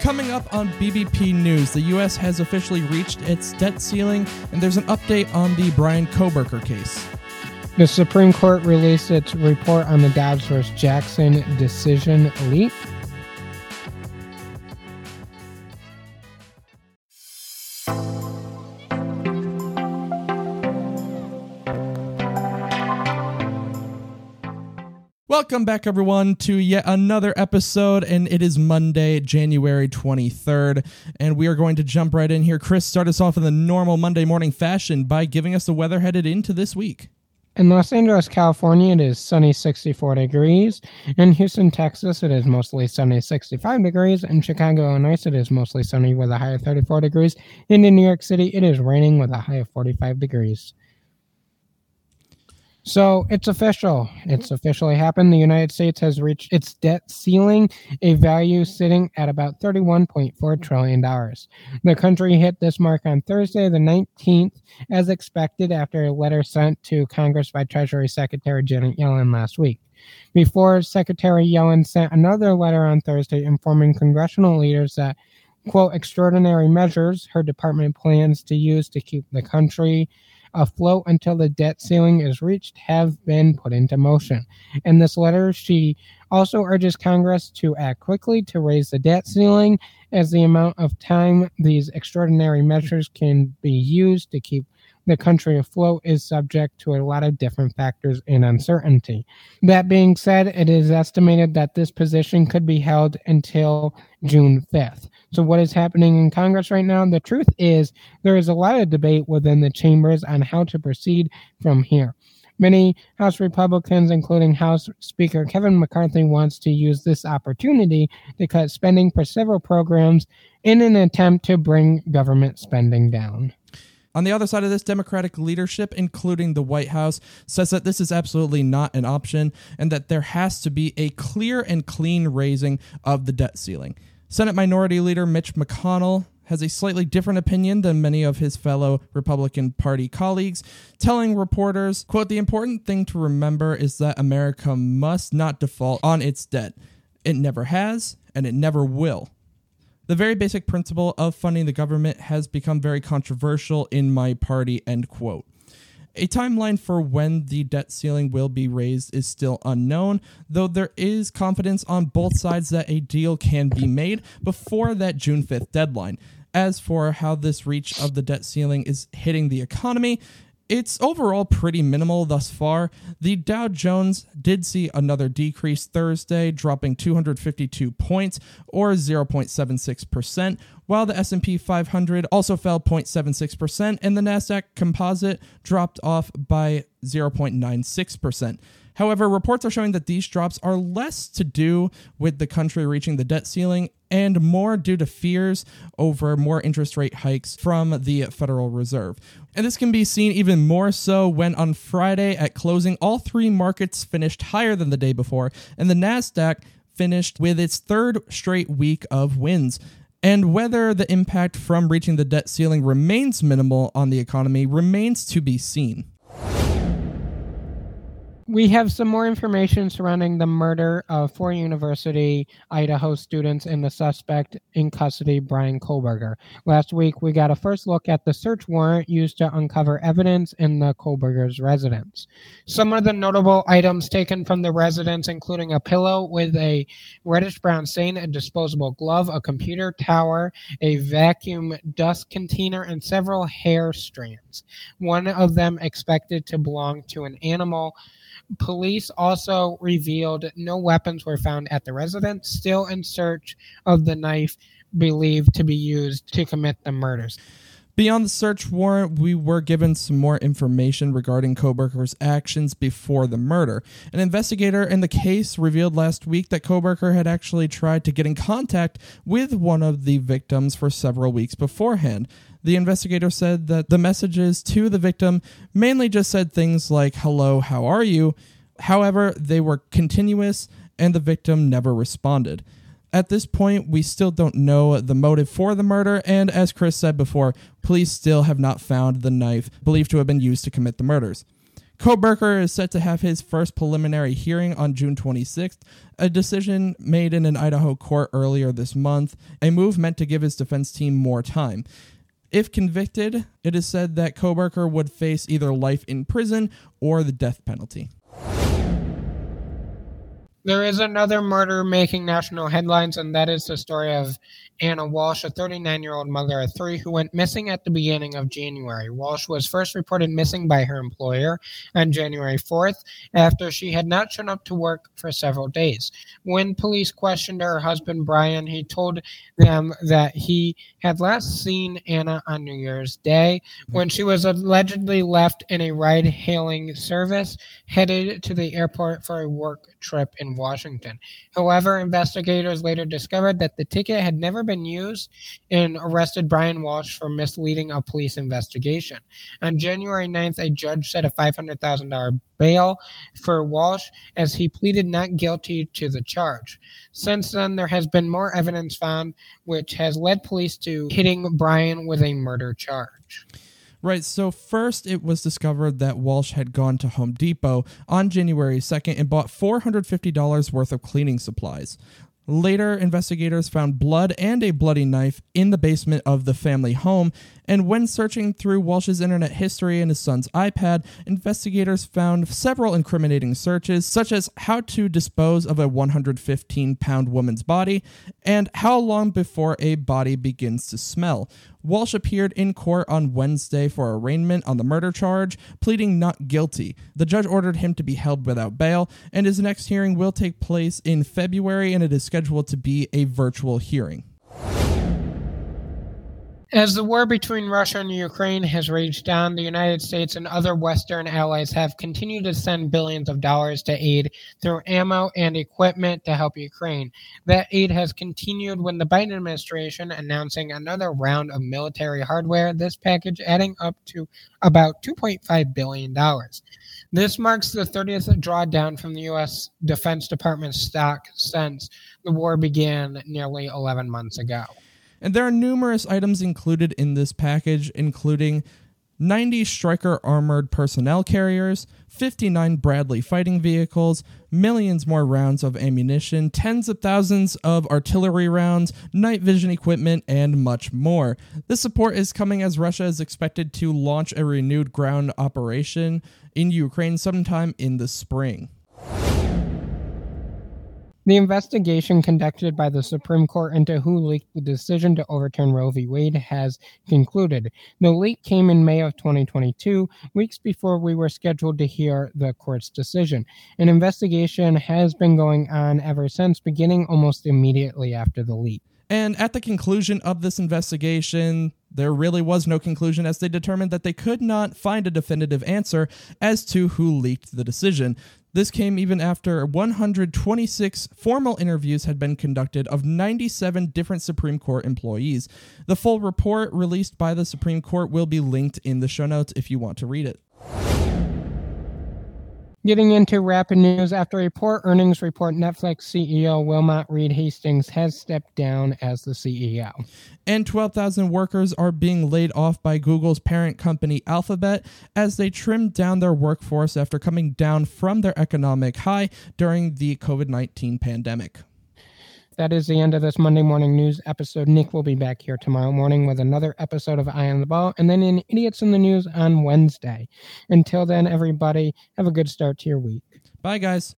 Coming up on BBP News, the U.S. has officially reached its debt ceiling, and there's an update on the Brian Kohberger case. The Supreme Court released its report on the Dobbs vs. Jackson decision leak. Welcome back, everyone, to yet another episode, and it is Monday, January 23rd, and we are going to jump right in here. Chris, start us off in the normal Monday morning fashion by giving us the weather headed into this week. In Los Angeles, California, it is sunny 64 degrees. In Houston, Texas, it is mostly sunny 65 degrees. In Chicago, Illinois, it is mostly sunny with a high of 34 degrees. And in New York City, it is raining with a high of 45 degrees. So it's official. It's mm-hmm. officially happened. The United States has reached its debt ceiling, a value sitting at about $31.4 trillion. The country hit this mark on Thursday, the 19th, as expected after a letter sent to Congress by Treasury Secretary Janet Yellen last week. Before Secretary Yellen sent another letter on Thursday informing congressional leaders that, quote, extraordinary measures her department plans to use to keep the country afloat until the debt ceiling is reached have been put into motion. In this letter, she also urges Congress to act quickly to raise the debt ceiling, as the amount of time these extraordinary measures can be used to keep the country afloat is subject to a lot of different factors and uncertainty. That being said, it is estimated that this position could be held until June 5th. So, what is happening in Congress right now? The truth is, there is a lot of debate within the chambers on how to proceed from here. Many House Republicans, including House Speaker Kevin McCarthy, wants to use this opportunity to cut spending for several programs in an attempt to bring government spending down. On the other side of this, Democratic leadership, including the White House, says that this is absolutely not an option and that there has to be a clear and clean raising of the debt ceiling. Senate Minority Leader Mitch McConnell has a slightly different opinion than many of his fellow Republican Party colleagues, telling reporters, quote, "The important thing to remember is that America must not default on its debt. It never has and it never will." The very basic principle of funding the government has become very controversial in my party, end quote. A timeline for when the debt ceiling will be raised is still unknown, though there is confidence on both sides that a deal can be made before that June 5th deadline. As for how this reach of the debt ceiling is hitting the economy, it's overall pretty minimal thus far. The Dow Jones did see another decrease Thursday, dropping 252 points or 0.76%, while the S&P 500 also fell 0.76% and the Nasdaq Composite dropped off by 0.96%. However, reports are showing that these drops are less to do with the country reaching the debt ceiling and more due to fears over more interest rate hikes from the Federal Reserve. And this can be seen even more so when on Friday at closing, all three markets finished higher than the day before, and the NASDAQ finished with its third straight week of wins. And whether the impact from reaching the debt ceiling remains minimal on the economy remains to be seen we have some more information surrounding the murder of four University Idaho students and the suspect in custody, Brian Kohberger. Last week, we got a first look at the search warrant used to uncover evidence in the Kohberger's residence. Some of the notable items taken from the residence, including a pillow with a reddish brown stain, a disposable glove, a computer tower, a vacuum dust container, and several hair strands. One of them expected to belong to an animal Police also revealed no weapons were found at the residence, still in search of the knife believed to be used to commit the murders. Beyond the search warrant, we were given some more information regarding Kohberger's actions before the murder. An investigator in the case revealed last week that Kohberger had actually tried to get in contact with one of the victims for several weeks beforehand. The investigator said that the messages to the victim mainly just said things like, Hello, how are you? However, they were continuous and the victim never responded. At this point, we still don't know the motive for the murder, and as Chris said before, police still have not found the knife believed to have been used to commit the murders. Kohberger is set to have his first preliminary hearing on June 26th, a decision made in an Idaho court earlier this month, a move meant to give his defense team more time. If convicted, it is said that Kohberger would face either life in prison or the death penalty. There is another murder making national headlines, and that is the story of Ana Walshe, a 39 year old mother of three who went missing at the beginning of January. Walshe was first reported missing by her employer on January 4th after she had not shown up to work for several days. When police questioned her husband, Brian, he told them that he had last seen Anna on New Year's Day when she was allegedly left in a ride hailing service headed to the airport for a work trip in Washington. However, investigators later discovered that the ticket had never been used and arrested Brian Walshe for misleading a police investigation. On January 9th, a judge set a $500,000 bail for Walshe as he pleaded not guilty to the charge. Since then, there has been more evidence found, which has led police to hitting Brian with a murder charge. Right. So, first, it was discovered that Walshe had gone to Home Depot on January 2nd and bought $450 worth of cleaning supplies. Later, investigators found blood and a bloody knife in the basement of the family home, and when searching through Walshe's internet history and his son's iPad, investigators found several incriminating searches, such as how to dispose of a 115 pound woman's body and how long before a body begins to smell. Walsh appeared in court on Wednesday for arraignment on the murder charge, pleading not guilty. The judge ordered him to be held without bail, and his next hearing will take place in February, and it is scheduled to be a virtual hearing. As the war between Russia and Ukraine has raged on, the United States and other Western allies have continued to send billions of dollars to aid through ammo and equipment to help Ukraine. That aid has continued when the Biden administration announcing another round of military hardware, this package adding up to about $2.5 billion. This marks the 30th drawdown from the U.S. Defense Department stock since the war began nearly 11 months ago. And there are numerous items included in this package, including 90 Stryker armored personnel carriers, 59 Bradley fighting vehicles, millions more rounds of ammunition, tens of thousands of artillery rounds, night vision equipment, and much more. This support is coming as Russia is expected to launch a renewed ground operation in Ukraine sometime in the spring. The investigation conducted by the Supreme Court into who leaked the decision to overturn Roe v. Wade has concluded. The leak came in May of 2022, weeks before we were scheduled to hear the court's decision. An investigation has been going on ever since, beginning almost immediately after the leak. And at the conclusion of this investigation, there really was no conclusion as they determined that they could not find a definitive answer as to who leaked the decision. This came even after 126 formal interviews had been conducted of 97 different Supreme Court employees. The full report released by the Supreme Court will be linked in the show notes if you want to read it. Getting into rapid news, after a poor earnings report, Netflix CEO Wilmot Reed Hastings has stepped down as the CEO. And 12,000 workers are being laid off by Google's parent company Alphabet as they trimmed down their workforce after coming down from their economic high during the COVID 19 pandemic. That is the end of this Monday morning news episode. Nick will be back here tomorrow morning with another episode of Eye on the Ball and then in Idiots in the News on Wednesday. Until then, everybody, have a good start to your week. Bye, guys.